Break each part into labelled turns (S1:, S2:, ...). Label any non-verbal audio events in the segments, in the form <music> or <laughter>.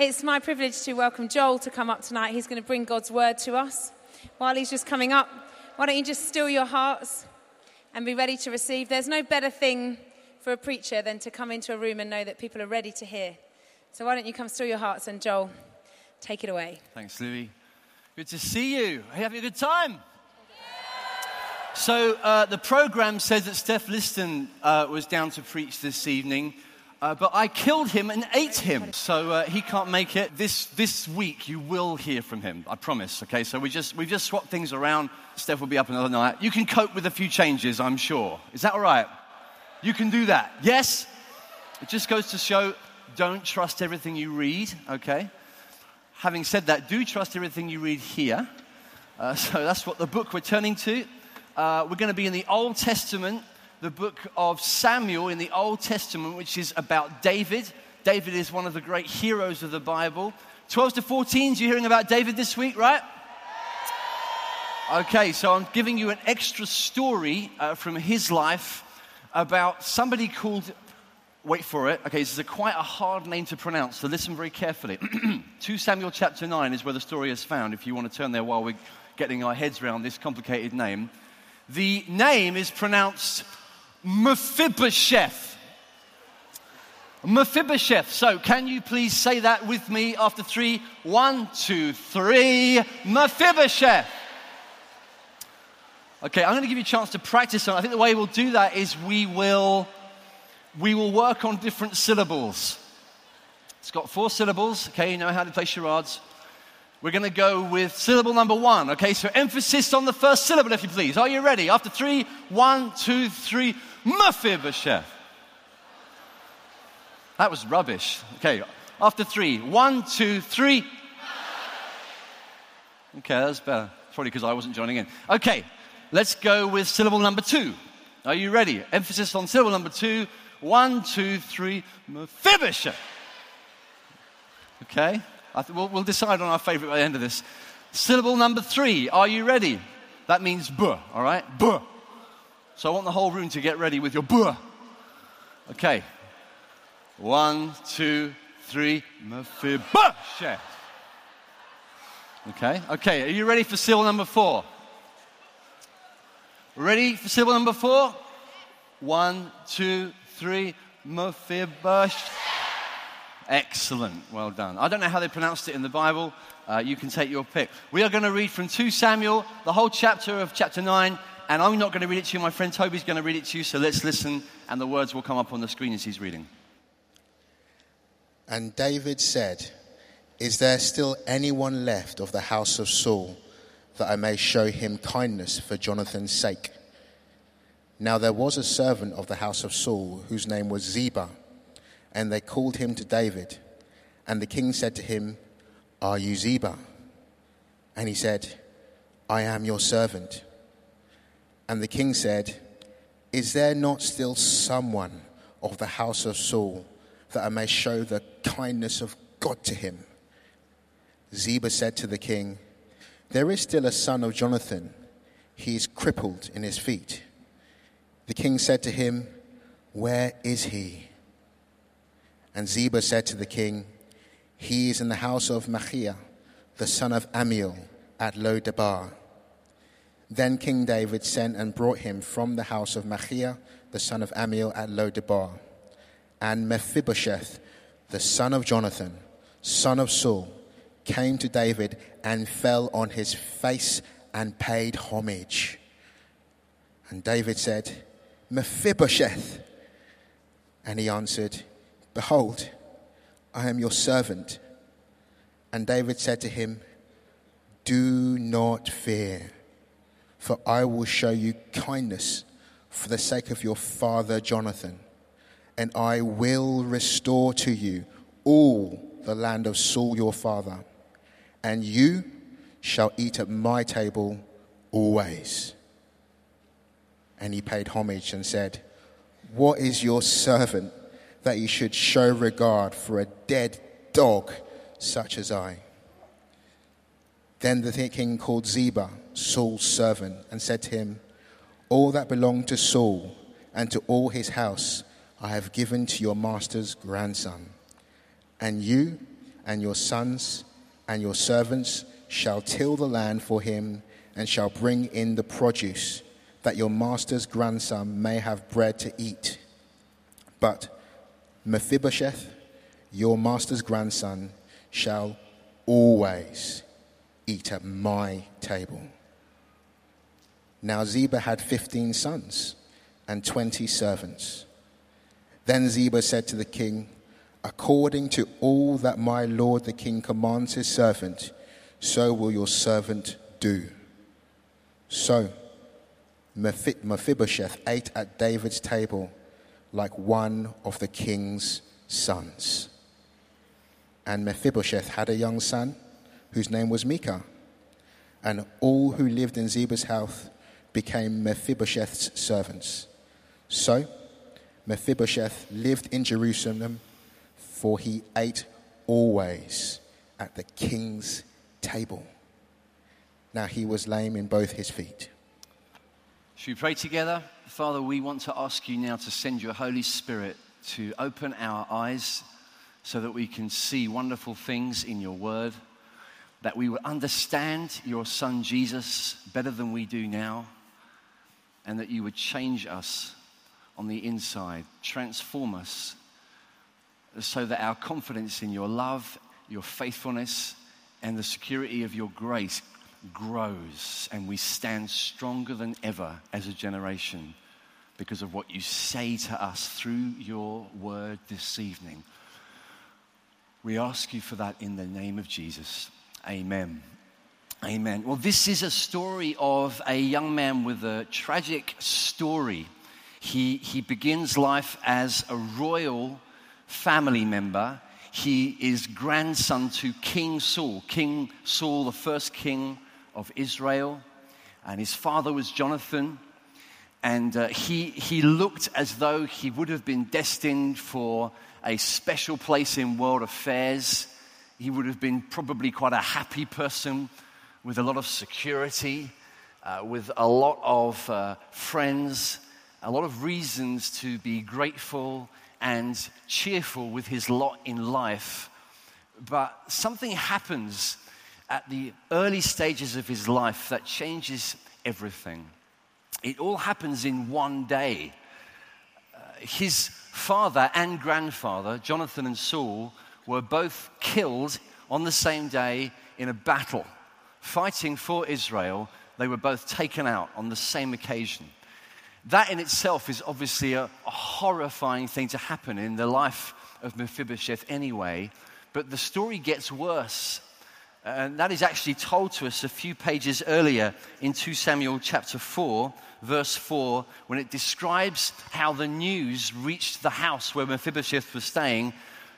S1: It's my privilege to welcome Joel to come up tonight. He's going to bring God's word to us. While he's just coming up, why don't you just still your hearts and be ready to receive? There's no better thing for a preacher than to come into a room and know that people are ready to hear. So why don't you come still your hearts and Joel, take it away.
S2: Thanks, Louis. Good to see you. Are you having a good time? So, uh, the program says that Steph Liston uh, was down to preach this evening, uh, but I killed him and ate him. So, uh, he can't make it. This, this week, you will hear from him, I promise. Okay, so we just, we've just swapped things around. Steph will be up another night. You can cope with a few changes, I'm sure. Is that all right? You can do that. Yes? It just goes to show don't trust everything you read, okay? Having said that, do trust everything you read here. Uh, <laughs> so that's what the book we're turning to. Uh, we're going to be in the Old Testament, the book of Samuel in the Old Testament, which is about David. David is one of the great heroes of the Bible. 12 to 14s, you're hearing about David this week, right? Okay, so I'm giving you an extra story uh, from his life about somebody called wait for it. Okay, this is a quite a hard name to pronounce, so listen very carefully. <clears throat> 2 Samuel chapter 9 is where the story is found, if you want to turn there while we're getting our heads around this complicated name. The name is pronounced Mephibosheth. Mephibosheth. So, can you please say that with me after three? One, two, three. Mephibosheth. Okay, I'm going to give you a chance to practice on. I think the way we'll do that is we will we will work on different syllables. It's got four syllables, okay, you know how to play charades. We're going to go with syllable number one, okay? So emphasis on the first syllable, if you please. Are you ready? After three, one, two, three, Mephibosheth. That was rubbish. Okay, after three, one, two, three. Okay, that's better. Probably because I wasn't joining in. Okay, let's go with syllable number two. Are you ready? Emphasis on syllable number two. One, two, three, Mephibosheth. Okay? Th- we'll, we'll, decide on our favorite by the end of this. Syllable number three. Are you ready? That means buh, all right? Buh. So I want the whole room to get ready with your buh. Okay. One, two, three, Mephibosheth. Okay, okay. Are you ready for syllable number four? Ready for syllable number four? One, two, three, Mephibosheth. Excellent, well done. I don't know how they pronounced it in the Bible. Uh, you can take your pick. We are going to read from 2 Samuel, the whole chapter of chapter 9, and I'm not going to read it to you. My friend Toby's going to read it to you, so let's listen, and the words will come up on the screen as he's reading.
S3: And David said, Is there still anyone left of the house of Saul that I may show him kindness for Jonathan's sake? Now there was a servant of the house of Saul whose name was Ziba, and they called him to David. And the king said to him, Are you Ziba? And he said, I am your servant. And the king said, Is there not still someone of the house of Saul that I may show the kindness of God to him? Ziba said to the king, There is still a son of Jonathan. He is crippled in his feet. The king said to him, Where is he? And Ziba said to the king, He is in the house of Machir, the son of Ammiel, at Lo-debar. Then King David sent and brought him from the house of Machir, the son of Ammiel, at Lo-debar. And Mephibosheth, the son of Jonathan, son of Saul, came to David and fell on his face and paid homage. And David said, Mephibosheth. And he answered, Behold, I am your servant. And David said to him, Do not fear, for I will show you kindness for the sake of your father Jonathan, and I will restore to you all the land of Saul your father, and you shall eat at my table always. And he paid homage and said, What is your servant that you should show regard for a dead dog such as I? Then the king called Ziba, Saul's servant, and said to him, All that belonged to Saul and to all his house I have given to your master's grandson. And you and your sons and your servants shall till the land for him and shall bring in the produce, that your master's grandson may have bread to eat. But Mephibosheth, your master's grandson, shall always eat at my table. Now Ziba had fifteen sons and twenty servants. Then Ziba said to the king, According to all that my lord the king commands his servant, so will your servant do. So Mephibosheth ate at David's table like one of the king's sons. And Mephibosheth had a young son whose name was Micah. And all who lived in Ziba's house became Mephibosheth's servants. So Mephibosheth lived in Jerusalem, for he ate always at the king's table. Now he was lame in both his feet.
S2: Should we pray together? Father, we want to ask you now to send your Holy Spirit to open our eyes so that we can see wonderful things in your word, that we will understand your Son Jesus better than we do now, and that you would change us on the inside, transform us so that our confidence in your love, your faithfulness, and the security of your grace grows and we stand stronger than ever as a generation because of what you say to us through your word this evening. We ask you for that in the name of Jesus. Amen. Amen. Well, this is a story of a young man with a tragic story. He, he begins life as a royal family member. He is grandson to King Saul. King Saul, the first king of Israel, and his father was Jonathan. And uh, he, he looked as though he would have been destined for a special place in world affairs. He would have been probably quite a happy person with a lot of security, uh, with a lot of uh, friends, a lot of reasons to be grateful and cheerful with his lot in life. But something happens at the early stages of his life that changes everything. It all happens in one day. Uh, his father and grandfather, Jonathan and Saul, were both killed on the same day in a battle. Fighting for Israel, they were both taken out on the same occasion. That in itself is obviously a, a horrifying thing to happen in the life of Mephibosheth anyway, but the story gets worse and that is actually told to us a few pages earlier in 2 Samuel chapter 4, verse 4, when it describes how the news reached the house where Mephibosheth was staying.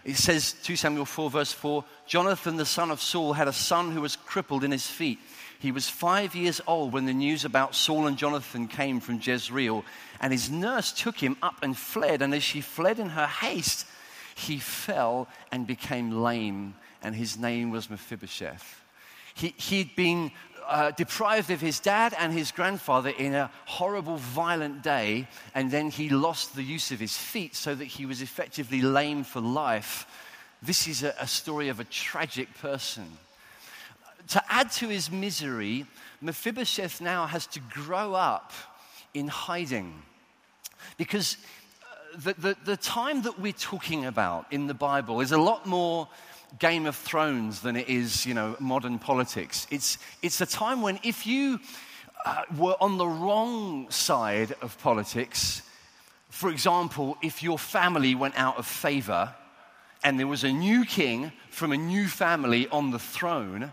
S2: It says, 2 Samuel 4, verse 4 Jonathan, the son of Saul, had a son who was crippled in his feet. He was five years old when the news about Saul and Jonathan came from Jezreel, and his nurse took him up and fled. And as she fled in her haste, he fell and became lame and his name was Mephibosheth. He, he'd been uh, deprived of his dad and his grandfather in a horrible, violent day, and then he lost the use of his feet so that he was effectively lame for life. This is a, a story of a tragic person. To add to his misery, Mephibosheth now has to grow up in hiding. Because uh, the, the, the time that we're talking about in the Bible is a lot more Game of Thrones than it is, you know, modern politics. It's, it's a time when if you uh, were on the wrong side of politics, for example, if your family went out of favor and there was a new king from a new family on the throne,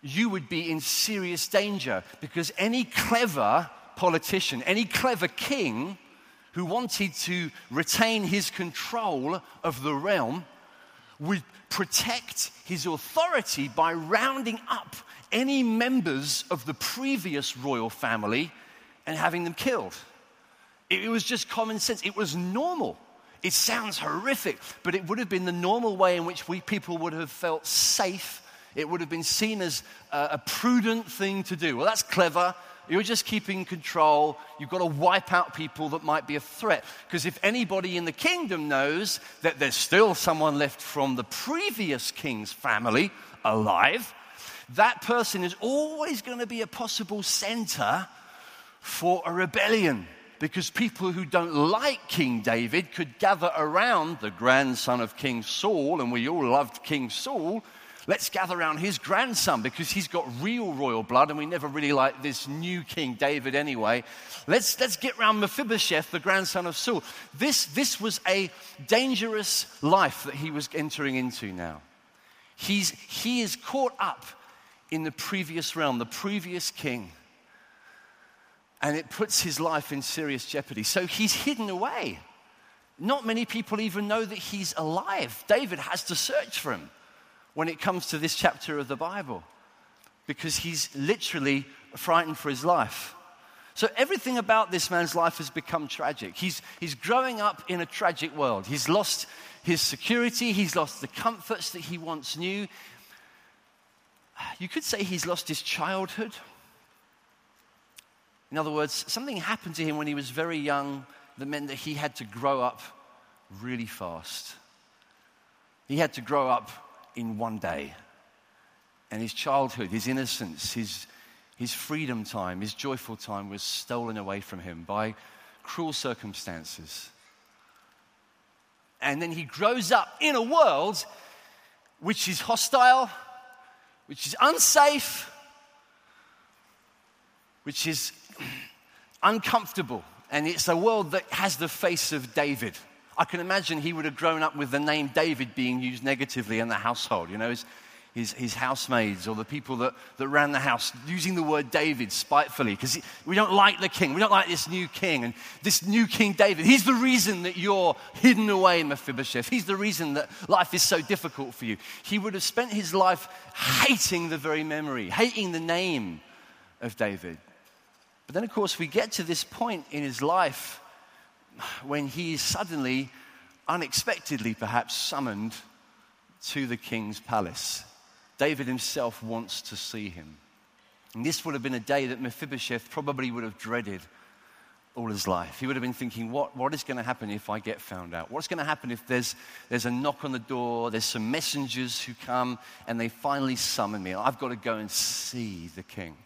S2: you would be in serious danger because any clever politician, any clever king who wanted to retain his control of the realm would protect his authority by rounding up any members of the previous royal family and having them killed. It was just common sense. It was normal. It sounds horrific, but it would have been the normal way in which we people would have felt safe. It would have been seen as a, a prudent thing to do. Well, that's clever. You're just keeping control. You've got to wipe out people that might be a threat. Because if anybody in the kingdom knows that there's still someone left from the previous king's family alive, that person is always going to be a possible center for a rebellion. Because people who don't like King David could gather around the grandson of King Saul, and we all loved King Saul let's gather around his grandson because he's got real royal blood and we never really like this new King David anyway. Let's, let's get around Mephibosheth, the grandson of Saul. This, this was a dangerous life that he was entering into now. He's, he is caught up in the previous realm, the previous king. And it puts his life in serious jeopardy. So he's hidden away. Not many people even know that he's alive. David has to search for him when it comes to this chapter of the Bible because he's literally frightened for his life. So everything about this man's life has become tragic. He's, he's growing up in a tragic world. He's lost his security, he's lost the comforts that he once knew. You could say he's lost his childhood. In other words, something happened to him when he was very young that meant that he had to grow up really fast. He had to grow up in one day. And his childhood, his innocence, his, his freedom time, his joyful time was stolen away from him by cruel circumstances. And then he grows up in a world which is hostile, which is unsafe, which is <clears throat> uncomfortable. And it's a world that has the face of David. I can imagine he would have grown up with the name David being used negatively in the household. You know, his, his, his housemaids or the people that, that ran the house using the word David spitefully because we don't like the king. We don't like this new king. And this new king David, he's the reason that you're hidden away Mephibosheth. He's the reason that life is so difficult for you. He would have spent his life hating the very memory, hating the name of David. But then, of course, we get to this point in his life when he is suddenly, unexpectedly perhaps, summoned to the king's palace. David himself wants to see him. And this would have been a day that Mephibosheth probably would have dreaded all his life. He would have been thinking, what, what is going to happen if I get found out? What's going to happen if there's, there's a knock on the door, there's some messengers who come, and they finally summon me? I've got to go and see the king.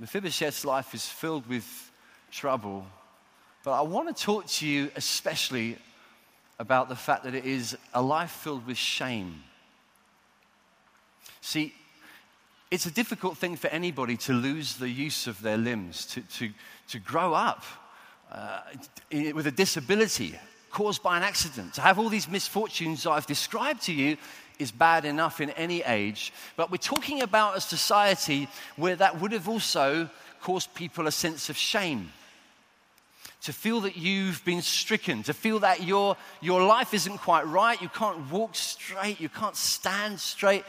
S2: Mephibosheth's life is filled with trouble but I want to talk to you especially about the fact that it is a life filled with shame. See, it's a difficult thing for anybody to lose the use of their limbs, to, to, to grow up uh, with a disability caused by an accident. To have all these misfortunes I've described to you is bad enough in any age. But we're talking about a society where that would have also caused people a sense of shame to feel that you've been stricken, to feel that your, your life isn't quite right, you can't walk straight, you can't stand straight.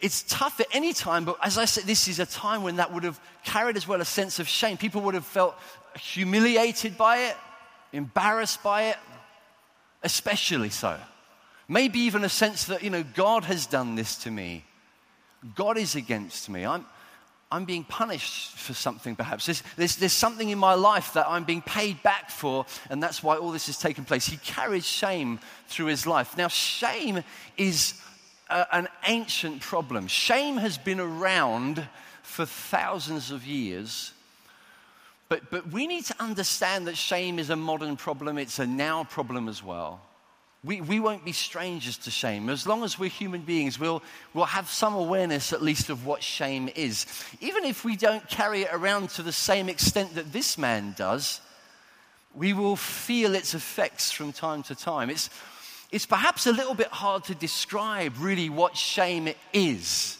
S2: It's tough at any time, but as I said, this is a time when that would have carried as well a sense of shame. People would have felt humiliated by it, embarrassed by it, especially so. Maybe even a sense that, you know, God has done this to me. God is against me. I'm, I'm being punished for something, perhaps. There's, there's, there's, something in my life that I'm being paid back for, and that's why all this is taking place. He carries shame through his life. Now, shame is a, an ancient problem. Shame has been around for thousands of years, but, but we need to understand that shame is a modern problem, it's a now problem as well. We, we won't be strangers to shame. As long as we're human beings, we'll, we'll have some awareness at least of what shame is. Even if we don't carry it around to the same extent that this man does, we will feel its effects from time to time. It's, it's perhaps a little bit hard to describe really what shame is.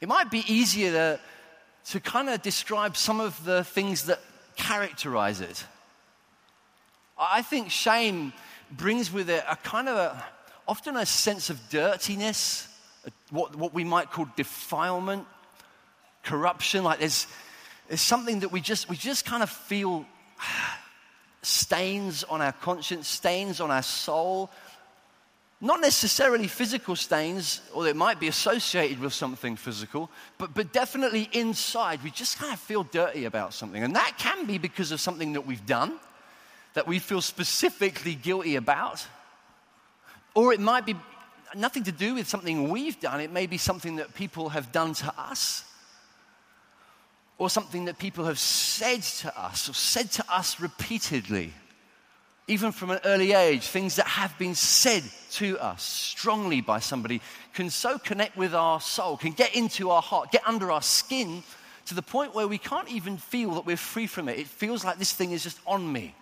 S2: It might be easier to, to kind of describe some of the things that characterize it. I think shame brings with it a kind of a, often a sense of dirtiness, what, what we might call defilement, corruption. Like there's, there's something that we just, we just kind of feel stains on our conscience, stains on our soul. Not necessarily physical stains, or it might be associated with something physical, but, but definitely inside, we just kind of feel dirty about something. And that can be because of something that we've done, that we feel specifically guilty about. Or it might be nothing to do with something we've done, it may be something that people have done to us. Or something that people have said to us, or said to us repeatedly even from an early age, things that have been said to us strongly by somebody can so connect with our soul, can get into our heart, get under our skin to the point where we can't even feel that we're free from it. It feels like this thing is just on me.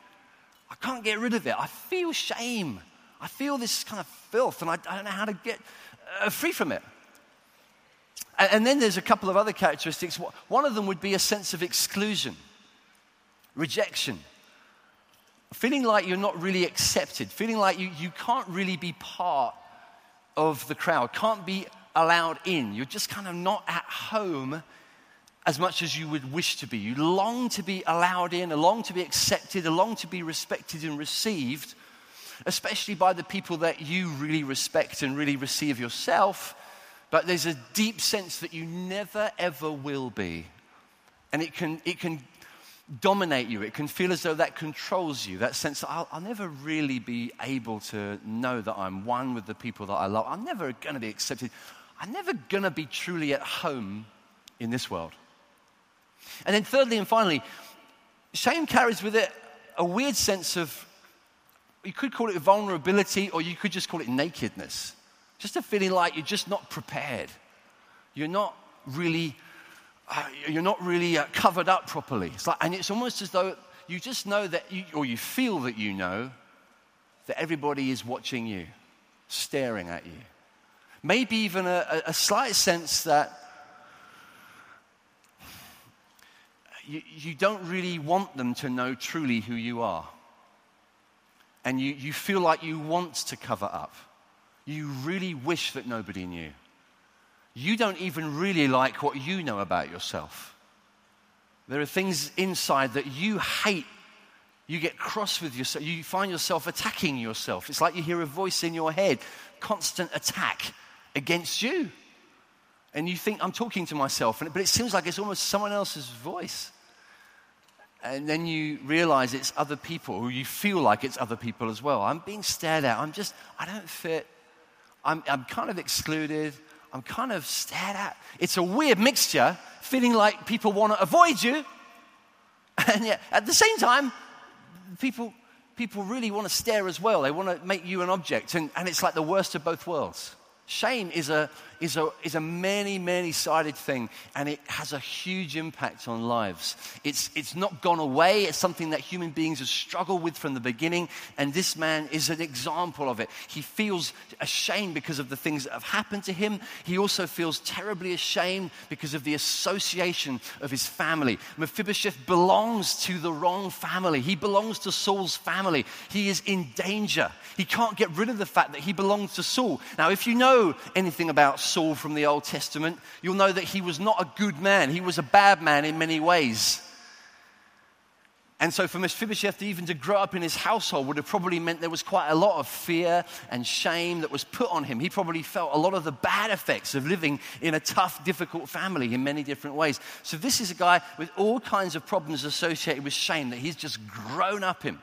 S2: I can't get rid of it. I feel shame. I feel this kind of filth, and I, I don't know how to get uh, free from it. And, and then there's a couple of other characteristics. One of them would be a sense of exclusion, rejection feeling like you're not really accepted, feeling like you, you can't really be part of the crowd, can't be allowed in. You're just kind of not at home as much as you would wish to be. You long to be allowed in, long to be accepted, long to be respected and received, especially by the people that you really respect and really receive yourself. But there's a deep sense that you never ever will be. And it can, it can dominate you. It can feel as though that controls you, that sense that I'll, I'll, never really be able to know that I'm one with the people that I love. I'm never going to be accepted. I'm never going to be truly at home in this world. And then, thirdly and finally, shame carries with it a weird sense of, you could call it vulnerability, or you could just call it nakedness. Just a feeling like you're just not prepared. You're not really uh, you're not really uh, covered up properly. It's like, and it's almost as though you just know that, you, or you feel that you know, that everybody is watching you, staring at you. Maybe even a, a slight sense that you, you don't really want them to know truly who you are. And you, you feel like you want to cover up. You really wish that nobody knew you don't even really like what you know about yourself. There are things inside that you hate. You get cross with yourself. You find yourself attacking yourself. It's like you hear a voice in your head, constant attack against you. And you think, I'm talking to myself, but it seems like it's almost someone else's voice. And then you realize it's other people, or you feel like it's other people as well. I'm being stared at. I'm just, I don't fit. I'm, I'm kind of excluded. I'm kind of stared at. It's a weird mixture, feeling like people want to avoid you. <laughs> And yet, at the same time, people, people really want to stare as well. They want to make you an object. And, and it's like the worst of both worlds. Shame is a, is a, is a many, many sided thing, and it has a huge impact on lives. It's, it's not gone away, it's something that human beings have struggled with from the beginning, and this man is an example of it. He feels ashamed because of the things that have happened to him. He also feels terribly ashamed because of the association of his family. Mephibosheth belongs to the wrong family, he belongs to Saul's family. He is in danger. He can't get rid of the fact that he belongs to Saul. Now, if you know anything about Saul from the Old Testament, you'll know that he was not a good man. He was a bad man in many ways. And so for Mephibosheth, even to grow up in his household would have probably meant there was quite a lot of fear and shame that was put on him. He probably felt a lot of the bad effects of living in a tough, difficult family in many different ways. So this is a guy with all kinds of problems associated with shame that he's just grown up in.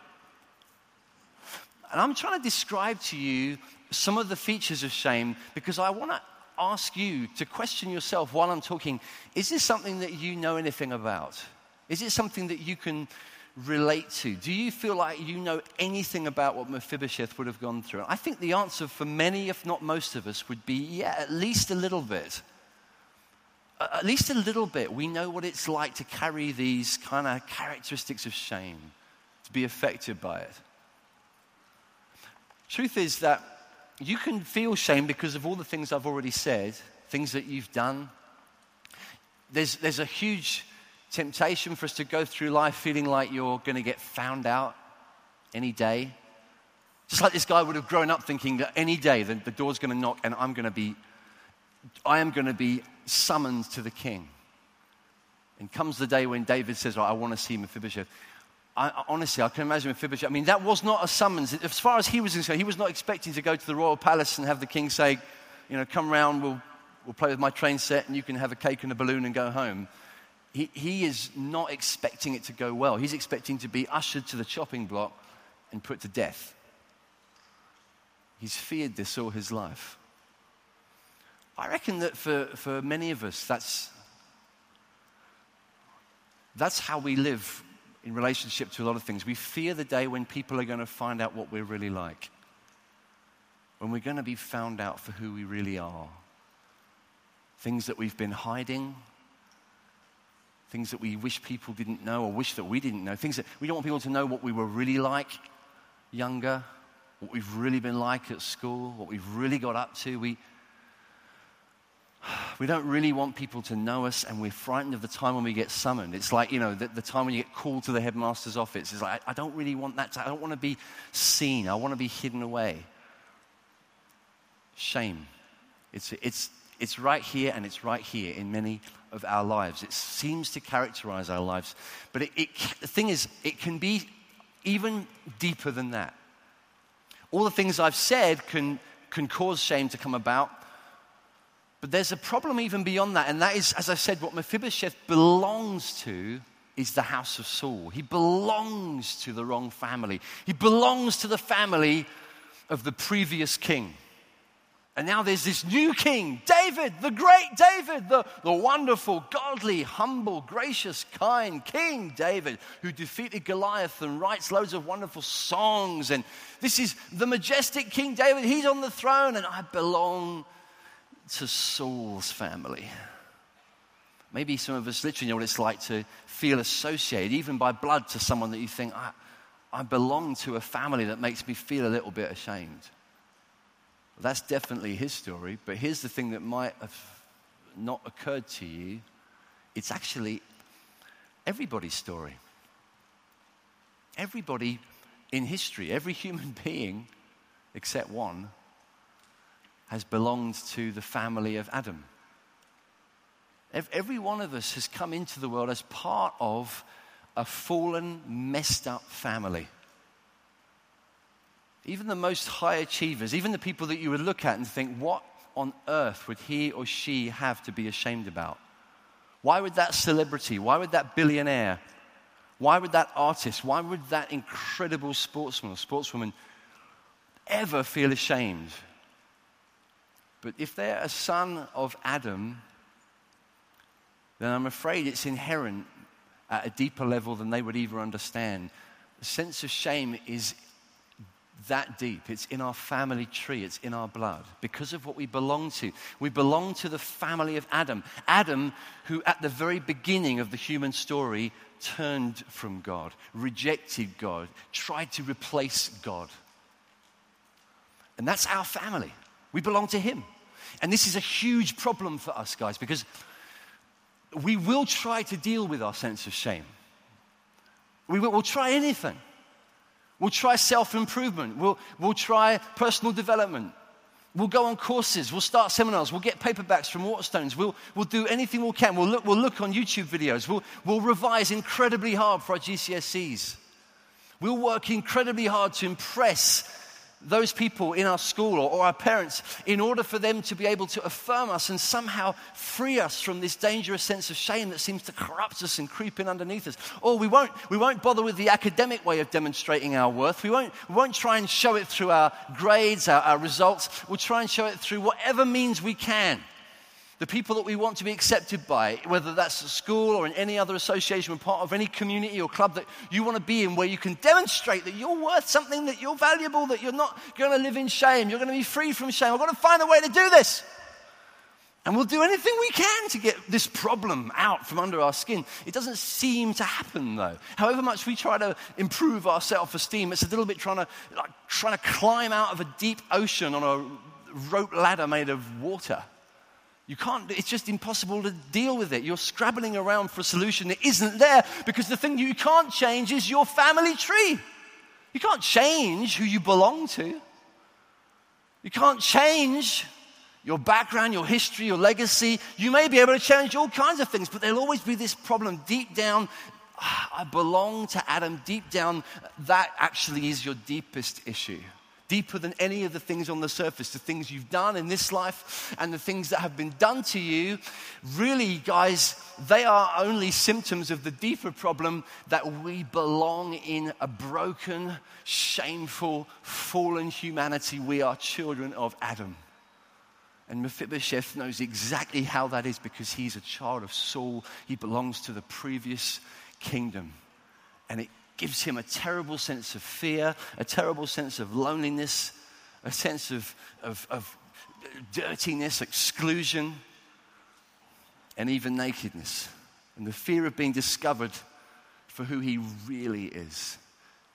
S2: And I'm trying to describe to you some of the features of shame because I want to ask you to question yourself while I'm talking is this something that you know anything about? Is it something that you can relate to? Do you feel like you know anything about what Mephibosheth would have gone through? I think the answer for many, if not most of us, would be yeah, at least a little bit. At least a little bit. We know what it's like to carry these kind of characteristics of shame, to be affected by it. Truth is that you can feel shame because of all the things I've already said, things that you've done. There's, there's a huge temptation for us to go through life feeling like you're going to get found out any day. Just like this guy would have grown up thinking that any day the, the door's going to knock and I'm going to be, I am going to be summoned to the king. And comes the day when David says, I want to see Mephibosheth. I, honestly, I can imagine Mephibosheth. I mean, that was not a summons. As far as he was concerned, he was not expecting to go to the royal palace and have the king say, you know, come round, we'll, we'll play with my train set and you can have a cake and a balloon and go home. He, he is not expecting it to go well. He's expecting to be ushered to the chopping block and put to death. He's feared this all his life. I reckon that for, for many of us, that's, that's how we live in relationship to a lot of things. We fear the day when people are going to find out what we're really like, when we're going to be found out for who we really are. Things that we've been hiding, things that we wish people didn't know or wish that we didn't know, things that we don't want people to know what we were really like younger, what we've really been like at school, what we've really got up to. We, <sighs> we don't really want people to know us, and we're frightened of the time when we get summoned. It's like, you know, the, the time when you get called to the headmaster's office. It's like, I, I don't really want that. To, I don't want to be seen. I want to be hidden away. Shame. It's, it's, it's right here, and it's right here in many of our lives. It seems to characterize our lives. But it, it, the thing is, it can be even deeper than that. All the things I've said can, can cause shame to come about but there's a problem even beyond that, and that is, as I said, what Mephibosheth belongs to is the house of Saul. He belongs to the wrong family. He belongs to the family of the previous king. And now there's this new king, David, the great David, the, the wonderful, godly, humble, gracious, kind King David, who defeated Goliath and writes loads of wonderful songs. And this is the majestic King David. He's on the throne, and I belong to Saul's family. Maybe some of us literally know what it's like to feel associated, even by blood, to someone that you think, I, I belong to a family that makes me feel a little bit ashamed. Well, that's definitely his story, but here's the thing that might have not occurred to you it's actually everybody's story. Everybody in history, every human <laughs> being except one, has belonged to the family of Adam. Every one of us has come into the world as part of a fallen, messed up family. Even the most high achievers, even the people that you would look at and think, what on earth would he or she have to be ashamed about? Why would that celebrity, why would that billionaire, why would that artist, why would that incredible sportsman or sportswoman ever feel ashamed but if they're a son of Adam, then I'm afraid it's inherent at a deeper level than they would ever understand. The sense of shame is that deep. It's in our family tree, it's in our blood because of what we belong to. We belong to the family of Adam. Adam, who at the very beginning of the human story turned from God, rejected God, tried to replace God. And that's our family. We belong to Him. And this is a huge problem for us, guys, because we will try to deal with our sense of shame. We will, we'll try anything. We'll try self improvement. We'll, we'll try personal development. We'll go on courses. We'll start seminars. We'll get paperbacks from Waterstones. We'll, we'll do anything we can. We'll look, we'll look on YouTube videos. We'll, we'll revise incredibly hard for our GCSEs. We'll work incredibly hard to impress those people in our school or, or, our parents in order for them to be able to affirm us and somehow free us from this dangerous sense of shame that seems to corrupt us and creep in underneath us. Or we won't, we won't bother with the academic way of demonstrating our worth. We won't, we won't try and show it through our grades, our, our results. We'll try and show it through whatever means we can the people that we want to be accepted by, whether that's at school or in any other association or part of any community or club that you want to be in, where you can demonstrate that you're worth something, that you're valuable, that you're not going to live in shame, you're going to be free from shame. I've got to find a way to do this. And we'll do anything we can to get this problem out from under our skin. It doesn't seem to happen, though. However much we try to improve our self esteem, it's a little bit trying to, like, trying to climb out of a deep ocean on a rope ladder made of water. You can't, it's just impossible to deal with it. You're scrabbling around for a solution that isn't there because the thing you can't change is your family tree. You can't change who you belong to. You can't change your background, your history, your legacy. You may be able to change all kinds of things, but there'll always be this problem deep down "Ah, I belong to Adam deep down, that actually is your deepest issue. Deeper than any of the things on the surface, the things you've done in this life and the things that have been done to you, really, guys, they are only symptoms of the deeper problem that we belong in a broken, shameful, fallen humanity. We are children of Adam. And Mephibosheth knows exactly how that is because he's a child of Saul. He belongs to the previous kingdom. And it gives him a terrible sense of fear, a terrible sense of loneliness, a sense of, of, of dirtiness, exclusion, and even nakedness. And the fear of being discovered for who he really is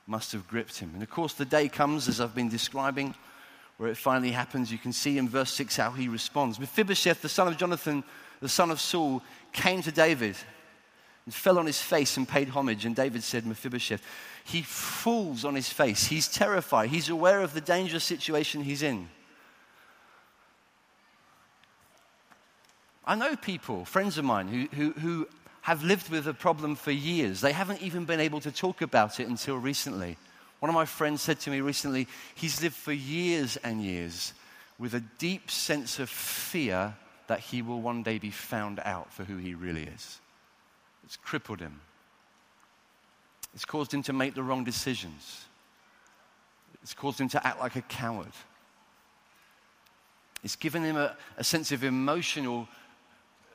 S2: must have gripped him. And of course, the day comes, as I've been describing, where it finally happens. You can see in verse 6 how he responds. Mephibosheth, the son of Jonathan, the son of Saul, came to David and fell on his face and paid homage. And David said, Mephibosheth, he falls on his face. He's terrified. He's aware of the dangerous situation he's in. I know people, friends of mine, who, who, who have lived with a problem for years. They haven't even been able to talk about it until recently. One of my friends said to me recently, he's lived for years and years with a deep sense of fear that he will one day be found out for who he really is. It's crippled him. It's caused him to make the wrong decisions. It's caused him to act like a coward. It's given him a, a sense of emotional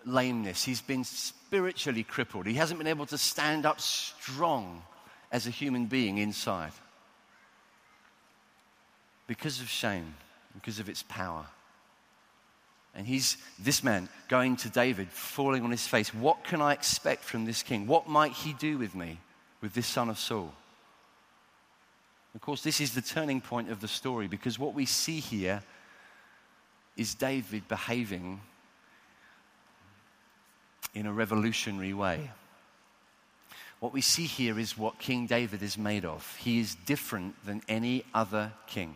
S2: lameness. He's been spiritually crippled. He hasn't been able to stand up strong as a human being inside because of shame, because of its power. And he's, this man, going to David, falling on his face. What can I expect from this king? What might he do with me, with this son of Saul? Of course, this is the turning point of the story because what we see here is David behaving in a revolutionary way. What we see here is what King David is made of. He is different than any other king.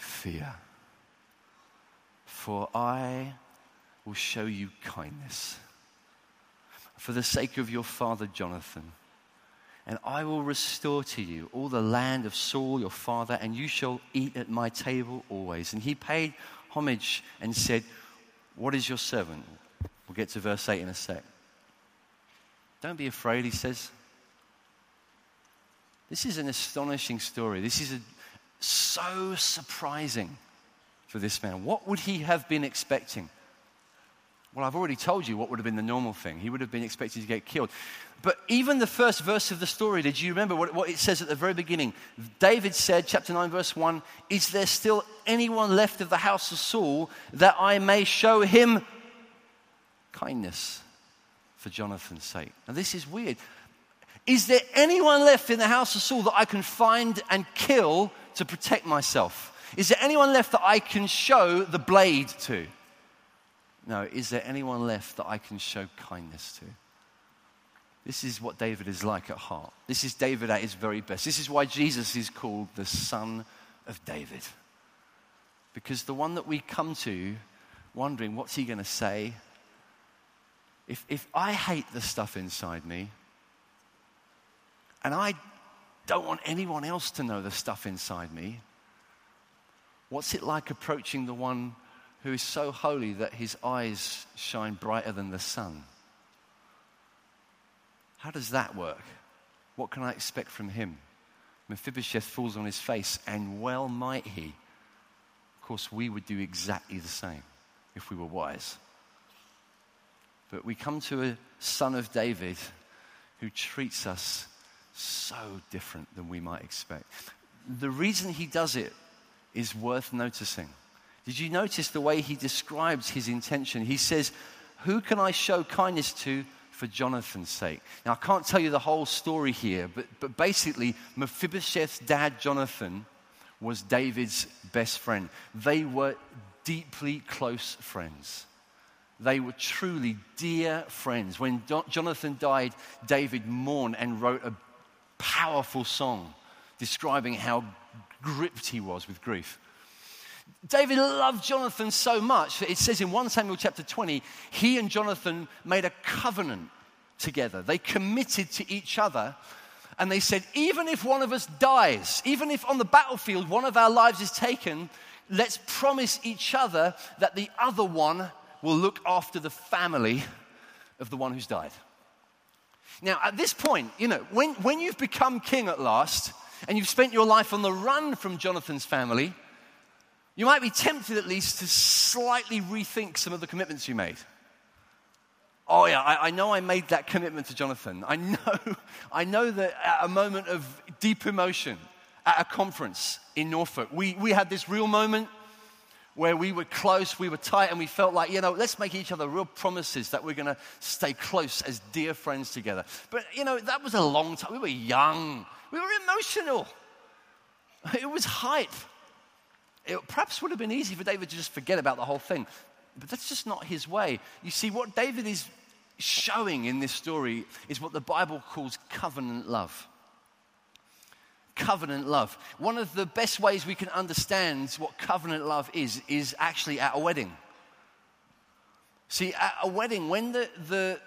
S2: fear, for I will show you kindness for the sake of your father Jonathan. And I will restore to you all the land of Saul your father, and you shall eat at my table always. And he paid homage and said, What is your servant? We'll get to verse 8 in a sec. Don't be afraid, he says. This is an astonishing story. This is a, so surprising for this man. What would he have been expecting? Well, I've already told you what would have been the normal thing. He would have been expected to get killed. But even the first verse of the story, did you remember what, what, it says at the very beginning? David said, chapter 9, verse 1, Is there still anyone left of the house of Saul that I may show him kindness for Jonathan's sake? Now, this is weird. Is there anyone left in the house of Saul that I can find and kill to protect myself? Is there anyone left that I can show the blade to? No, is there anyone left that I can show kindness to? This is what David is like at heart. This is David at his very best. This is why Jesus is called the Son of David. Because the one that we come to wondering, what's he going to say? If, if I hate the stuff inside me, and I don't want anyone else to know the stuff inside me, what's it like approaching the one who is so holy that his eyes shine brighter than the sun? How does that work? What can I expect from him? Mephibosheth falls on his face, and well might he. Of course, we would do exactly the same if we were wise. But we come to a son of David who treats us so different than we might expect. The reason he does it is worth noticing. Did you notice the way he describes his intention? He says, Who can I show kindness to for Jonathan's sake. Now, I can't tell you the whole story here, but, but basically, Mephibosheth's dad, Jonathan, was David's best friend. They were deeply close friends. They were truly dear friends. When Jonathan died, David mourned and wrote a powerful song describing how gripped he was with grief. David loved Jonathan so much that it says in 1 Samuel chapter 20, he and Jonathan made a covenant together. They committed to each other and they said, even if one of us dies, even if on the battlefield one of our lives is taken, let's promise each other that the other one will look after the family of the one who's died. Now, at this point, you know, when, when you've become king at last and you've spent your life on the run from Jonathan's family, you might be tempted at least to slightly rethink some of the commitments you made. Oh, yeah, I, I, know I made that commitment to Jonathan. I know, <laughs> I know that at a moment of deep emotion at a conference in Norfolk, we, we had this real moment where we were close, we were tight, and we felt like, you know, let's make each other real promises that we're going to stay close as dear friends together. But, you know, that was a long time. We were young, we were emotional, it was hype. It perhaps would have been easy for David to just forget about the whole thing, but that's just not his way. You see, what David is showing in this story is what the Bible calls covenant love. Covenant love. One of the best ways we can understand what covenant love is, is actually at a wedding. See, at a wedding, when the, the,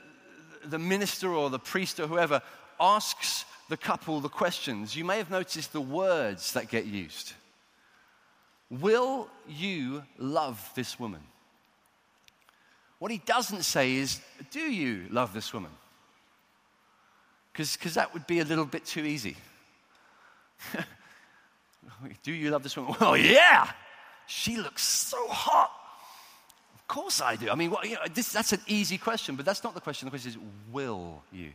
S2: the minister or the priest or whoever asks the couple the questions, you may have noticed the words that get used. Will you love this woman? What he doesn't say is, Do you love this woman? Because that would be a little bit too easy. <laughs> Do you love this woman? <laughs> Well, yeah. She looks so hot. Of course I do. I mean, you know, this, that's an easy question, but that's not the question. The question is, will you?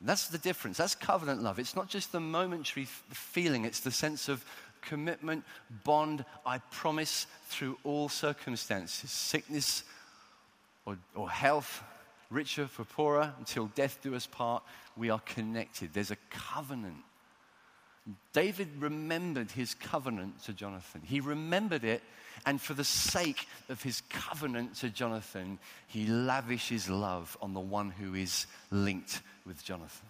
S2: That's the difference. That's covenant love. It's not just the momentary feeling, it's the sense of commitment, bond, I promise through all circumstances, sickness or, or health, richer for poorer, until death do us part, we are connected. There's a covenant. David remembered his covenant to Jonathan. He remembered it, and for the sake of his covenant to Jonathan, he lavishes love on the one who is linked with Jonathan.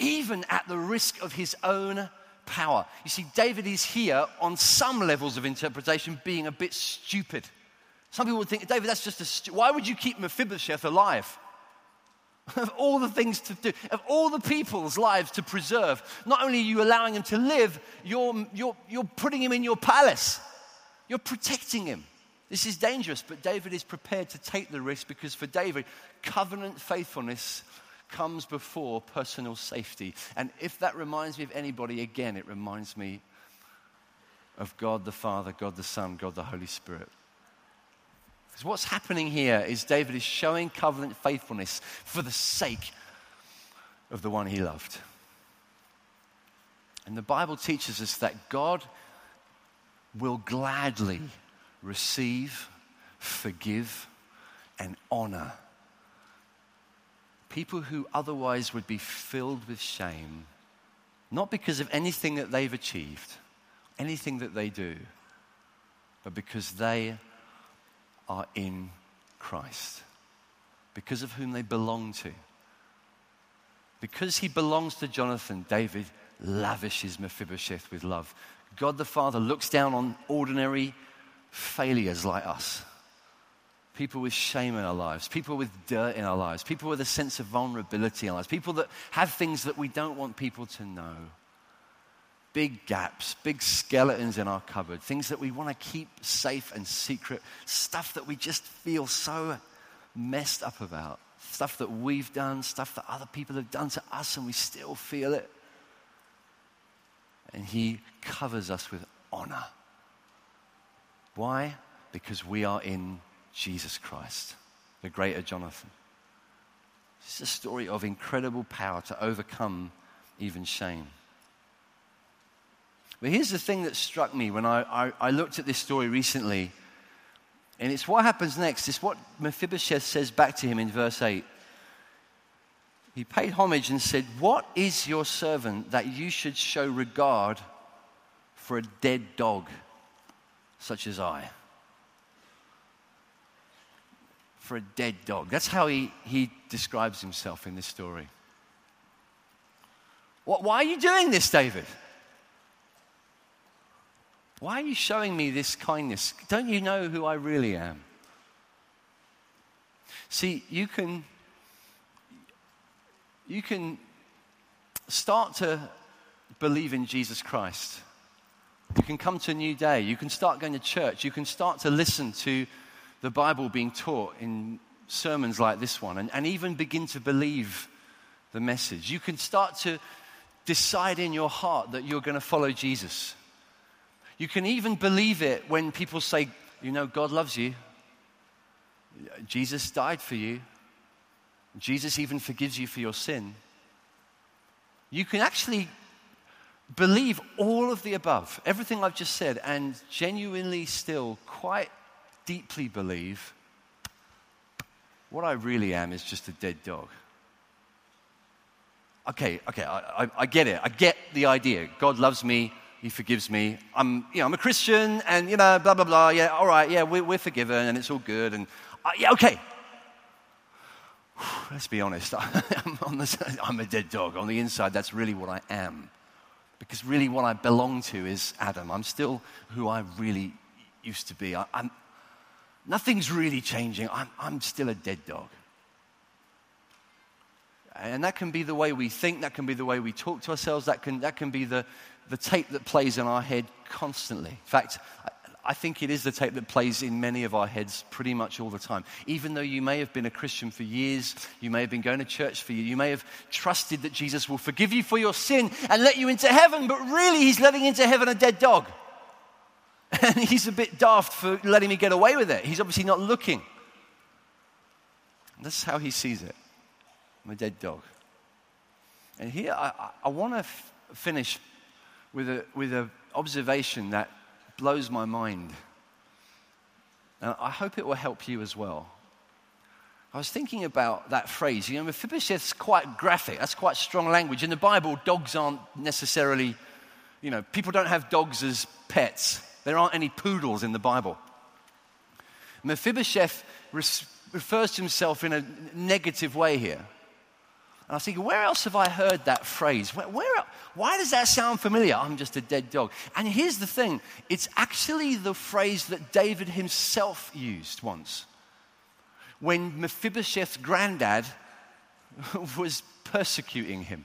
S2: Even at the risk of his own power. You see, David is here on some levels of interpretation being a bit stupid. Some people would think, David, that's just a. Stu- Why would you keep Mephibosheth alive? Of all the things to do, of all the people's lives to preserve, not only are you allowing him to live, you're, you're, you're putting him in your palace. You're protecting him. This is dangerous, but David is prepared to take the risk because for David, covenant faithfulness comes before personal safety. And if that reminds me of anybody, again, it reminds me of God the Father, God the Son, God the Holy Spirit. Because what's happening here is David is showing covenant faithfulness for the sake of the one he loved. And the Bible teaches us that God will gladly receive, forgive, and honor people who otherwise would be filled with shame, not because of anything that they've achieved, anything that they do, but because they are in Christ, because of whom they belong to. Because he belongs to Jonathan, David lavishes Mephibosheth with love. God the Father looks down on ordinary failures like us people with shame in our lives, people with dirt in our lives, people with a sense of vulnerability in our lives, people that have things that we don't want people to know. Big gaps, big skeletons in our cupboard, things that we want to keep safe and secret, stuff that we just feel so messed up about, stuff that we've done, stuff that other people have done to us, and we still feel it. And He covers us with honor. Why? Because we are in Jesus Christ, the greater Jonathan. It's a story of incredible power to overcome even shame. But here's the thing that struck me when I, I, I looked at this story recently. And it's what happens next. It's what Mephibosheth says back to him in verse 8. He paid homage and said, What is your servant that you should show regard for a dead dog such as I? For a dead dog. That's how he, he describes himself in this story. What, why are you doing this, David? Why are you showing me this kindness? Don't you know who I really am? See, you can you can start to believe in Jesus Christ. You can come to a new day. You can start going to church. You can start to listen to the Bible being taught in sermons like this one and, and even begin to believe the message. You can start to decide in your heart that you're going to follow Jesus. You can even believe it when people say, you know, God loves you. Jesus died for you. Jesus even forgives you for your sin. You can actually believe all of the above, everything I've just said, and genuinely still quite deeply believe what I really am is just a dead dog. Okay, okay, I, I, I get it. I get the idea. God loves me. He forgives me. I'm, you know, I'm a Christian, and you know, blah blah blah. Yeah, all right. Yeah, we're, we're forgiven, and it's all good. And uh, yeah, okay. <sighs> Let's be honest. <laughs> I'm, I'm, a dead dog on the inside. That's really what I am, because really what I belong to is Adam. I'm still who I really used to be. I, am nothing's really changing. I'm, I'm still a dead dog. And that can be the way we think, that can be the way we talk to ourselves, that can, that can be the, the tape that plays in our head constantly. In fact, I think it is the tape that plays in many of our heads pretty much all the time. Even though you may have been a Christian for years, you may have been going to church for years, you may have trusted that Jesus will forgive you for your sin and let you into heaven, but really he's letting into heaven a dead dog. <laughs> And he's a bit daft for letting me get away with it. He's obviously not looking. That's how he sees it. I'm a dead dog. And here I, I want to f- finish with an with a observation that blows my mind. And I hope it will help you as well. I was thinking about that phrase. You know, Mephibosheth's quite graphic. That's quite strong language. In the Bible, dogs aren't necessarily, you know, people don't have dogs as pets. There aren't any poodles in the Bible. Mephibosheth refers to himself in a negative way here. And I was thinking, where else have I heard that phrase? Where, where, why does that sound familiar? I'm just a dead dog. And here's the thing it's actually the phrase that David himself used once. When Mephibosheth's granddad <laughs> was persecuting him.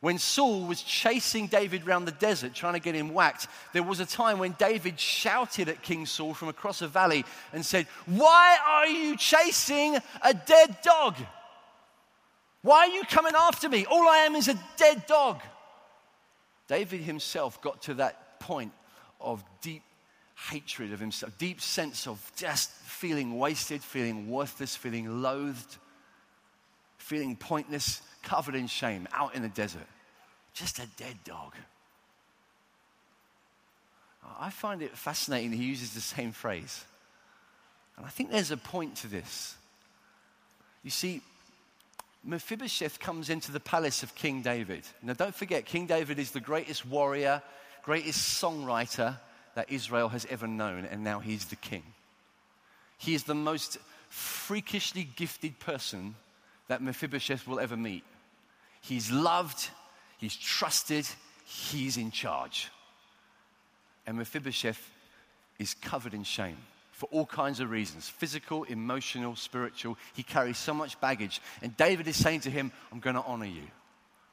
S2: When Saul was chasing David around the desert trying to get him whacked, there was a time when David shouted at King Saul from across a valley and said, Why are you chasing a dead dog? Why are you coming after me? All I am is a dead dog. David himself got to that point of deep hatred of himself, deep sense of just feeling wasted, feeling worthless, feeling loathed, feeling pointless, covered in shame, out in the desert. Just a dead dog. I find it fascinating he uses the same phrase. And I think there's a point to this. You see, Mephibosheth comes into the palace of King David. Now, don't forget, King David is the greatest warrior, greatest songwriter that Israel has ever known, and now he's the king. He is the most freakishly gifted person that Mephibosheth will ever meet. He's loved, he's trusted, he's in charge. And Mephibosheth is covered in shame for all kinds of reasons physical, emotional, spiritual. He carries so much baggage. And David is saying to him, I'm going to honor you.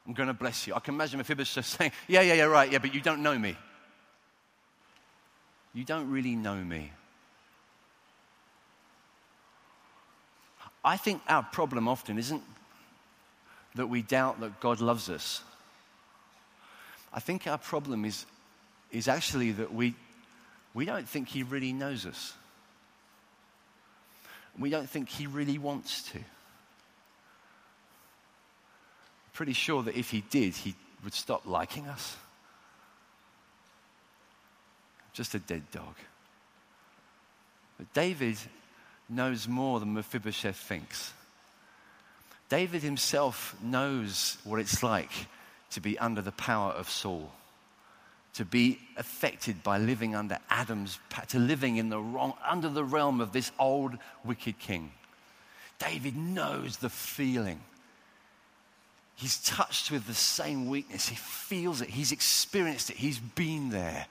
S2: I'm going to bless you. I can imagine Mephibosheth saying, Yeah, yeah, yeah, right, yeah, but you don't know me. You don't really know me. I think our problem often isn't that we doubt that God loves us. I think our problem is, is actually that we, we don't think He really knows us we don't think he really wants to. Pretty sure that if he did, he would stop liking us. Just a dead dog. But David knows more than Mephibosheth thinks. David himself knows what it's like to be under the power of Saul, to be affected by living under Adam's, to living in the wrong, under the realm of this old wicked king. David knows the feeling. He's touched with the same weakness. He feels it. He's experienced it. He's been there.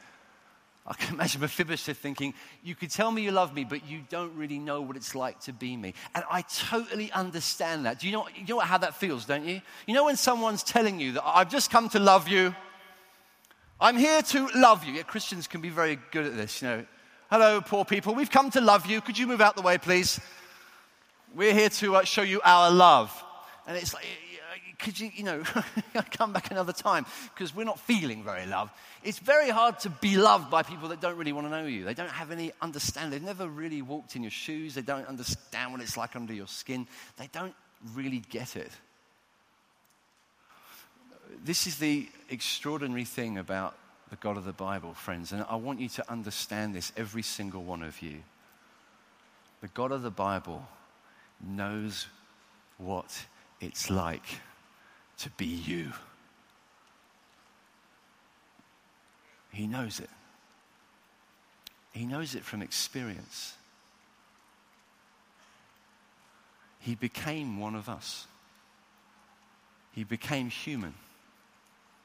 S2: I can <laughs> imagine Mephibosheth thinking, You could tell me you love me, but you don't really know what it's like to be me. And I totally understand that. Do you know, you know how that feels, don't you? You know when someone's telling you that I've just come to love you, I'm here to love you. Yeah, Christians can be very good at this, you know. Hello, poor people, we've come to love you. Could you move out the way, please? We're here to uh, show you our love. And it's like, could you, you know, <laughs> come back another time because we're not feeling very loved. It's very hard to be loved by people that don't really want to know you. They don't have any understanding. They've never really walked in your shoes. They don't understand what it's like under your skin. They don't really get it. This is the extraordinary thing about the God of the Bible, friends, and I want you to understand this, every single one of you. The God of the Bible knows what it's like to be you. He knows it. He knows it from experience. He became one of us. He became human.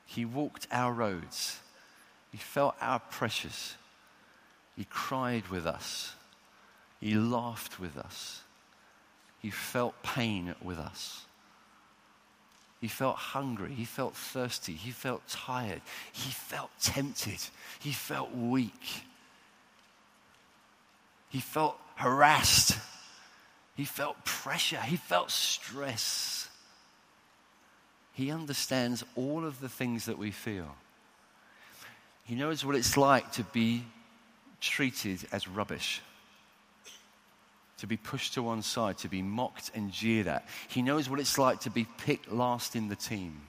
S2: He walked our roads. He felt our pressures. He cried with us. He laughed with us. He felt pain with us. He felt hungry. He felt thirsty. He felt tired. He felt tempted. He felt weak. He felt harassed. He felt pressure. He felt stress. He understands all of the things that we feel. He knows what it's like to be treated as rubbish to be pushed to one side, to be mocked and jeered at. He knows what it's like to be picked last in the team.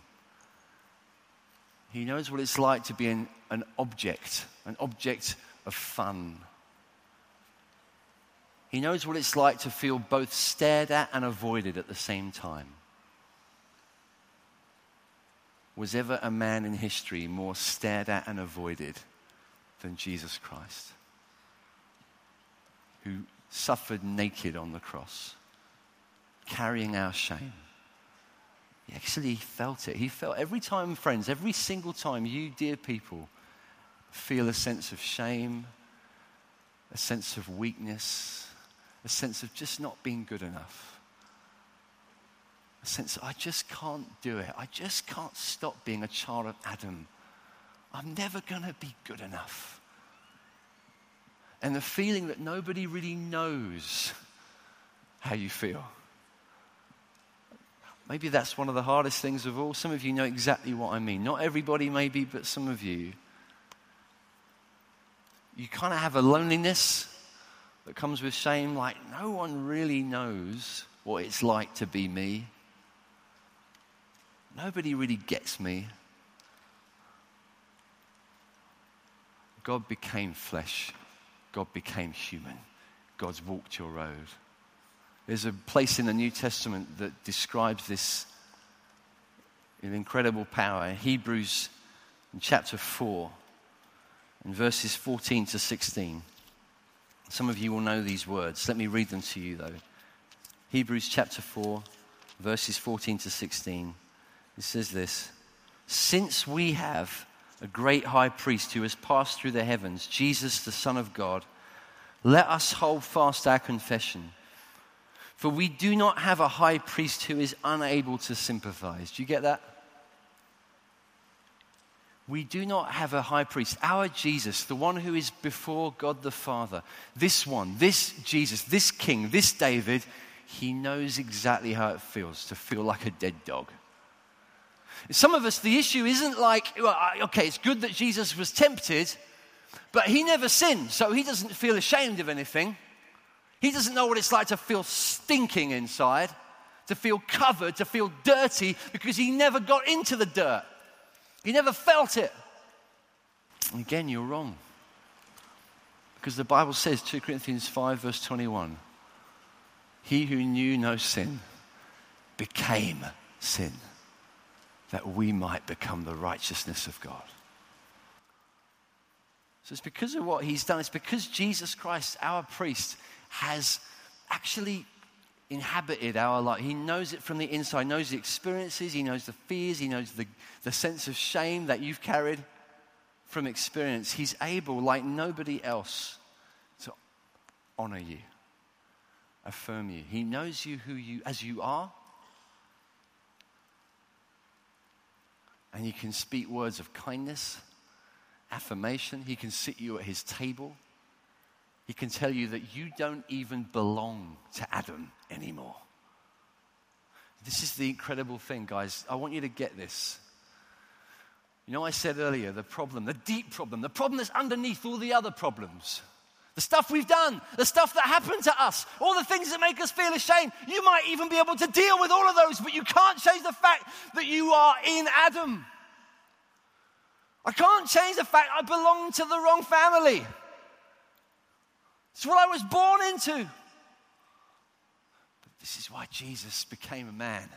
S2: He knows what it's like to be an, an object, an object of fun. He knows what it's like to feel both stared at and avoided at the same time. Was ever a man in history more stared at and avoided than Jesus Christ? Who suffered naked on the cross, carrying our shame. He actually felt it. He felt every time, friends, every single time you, dear people, feel a sense of shame, a sense of weakness, a sense of just not being good enough. Sense I just can't do it. I just can't stop being a child of Adam. I'm never going to be good enough and the feeling that nobody really knows how you feel. Maybe that's one of the hardest things of all. Some of you know exactly what I mean. Not everybody, maybe, but some of you. You kind of have a loneliness that comes with shame, like no one really knows what it's like to be me. Nobody really gets me. God became flesh God became human. God's walked your road. There's a place in the New Testament that describes this in incredible power. Hebrews in chapter 4, in verses 14 to 16. Some of you will know these words. Let me read them to you, though. Hebrews chapter 4, verses 14 to 16. It says this Since we have a great high priest who has passed through the heavens, Jesus, the Son of God, let us hold fast our confession. For we do not have a high priest who is unable to sympathize. Do you get that? We do not have a high priest. Our Jesus, the one who is before God the Father, this one, this Jesus, this King, this David, he knows exactly how it feels to feel like a dead dog. Some of us, the issue isn't like, okay, it's good that Jesus was tempted, but he never sinned, so he doesn't feel ashamed of anything. He doesn't know what it's like to feel stinking inside, to feel covered, to feel dirty, because he never got into the dirt. He never felt it. again, you're wrong. Because the Bible says, 2 Corinthians 5, verse 21, He who knew no sin became sin, that we might become the righteousness of God. So it's because of what he's done. It's because Jesus Christ, our priest, has actually inhabited our life. He knows it from the inside, he knows the experiences, he knows the fears, he knows the, the sense of shame that you've carried from experience. He's able, like nobody else, to honor you, affirm you. He knows you who you as you are. And he can speak words of kindness affirmation. He can sit you at his table. He can tell you that you don't even belong to Adam anymore. This is the incredible thing, guys. I want you to get this. You know, I said earlier the problem, the deep problem, the problem that's underneath all the other problems. The stuff we've done, the stuff that happened to us, all the things that make us feel ashamed. You might even be able to deal with all of those, but you can't change the fact that you are in Adam. I can't change the fact I belong to the wrong family. It's what I was born into. But this is why Jesus became a man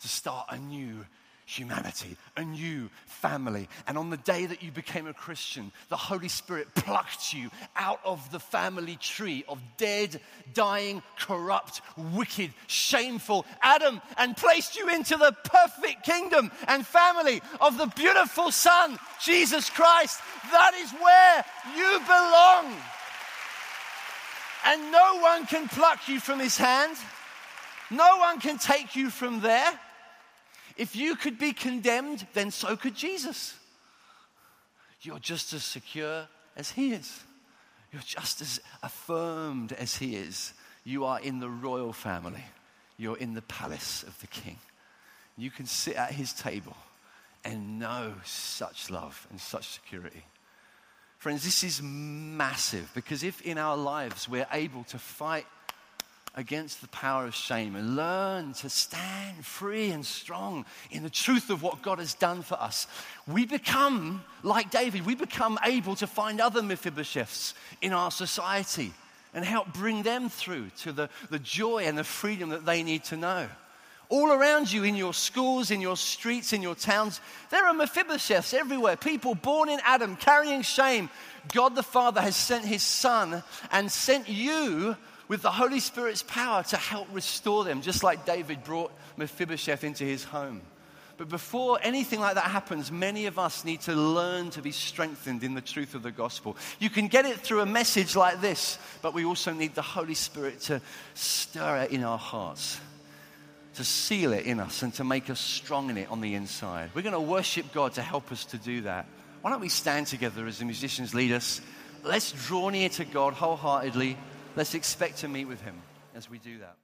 S2: to start a new humanity, a new family. And on the day that you became a Christian, the Holy Spirit plucked you out of the family tree of dead, dying, corrupt, wicked, shameful Adam and placed you into the perfect kingdom and family of the beautiful Son, Jesus Christ. That is where you belong. And no one can pluck you from his hand. No one can take you from there. If you could be condemned, then so could Jesus. You're just as secure as he is. You're just as affirmed as he is. You are in the royal family. You're in the palace of the king. You can sit at his table and know such love and such security. Friends, this is massive because if in our lives we're able to fight against the power of shame and learn to stand free and strong in the truth of what God has done for us, we become, like David, we become able to find other Mephibosheths in our society and help bring them through to the, the joy and the freedom that they need to know. All around you, in your schools, in your streets, in your towns, there are Mephibosheths everywhere. People born in Adam carrying shame. God the Father has sent his Son and sent you with the Holy Spirit's power to help restore them, just like David brought Mephibosheth into his home. But before anything like that happens, many of us need to learn to be strengthened in the truth of the gospel. You can get it through a message like this, but we also need the Holy Spirit to stir it in our hearts, to seal it in us, and to make us strong in it on the inside. We're going to worship God to help us to do that. Why don't we stand together as the musicians lead us? Let's draw near to God wholeheartedly. Let's expect to meet with Him as we do that.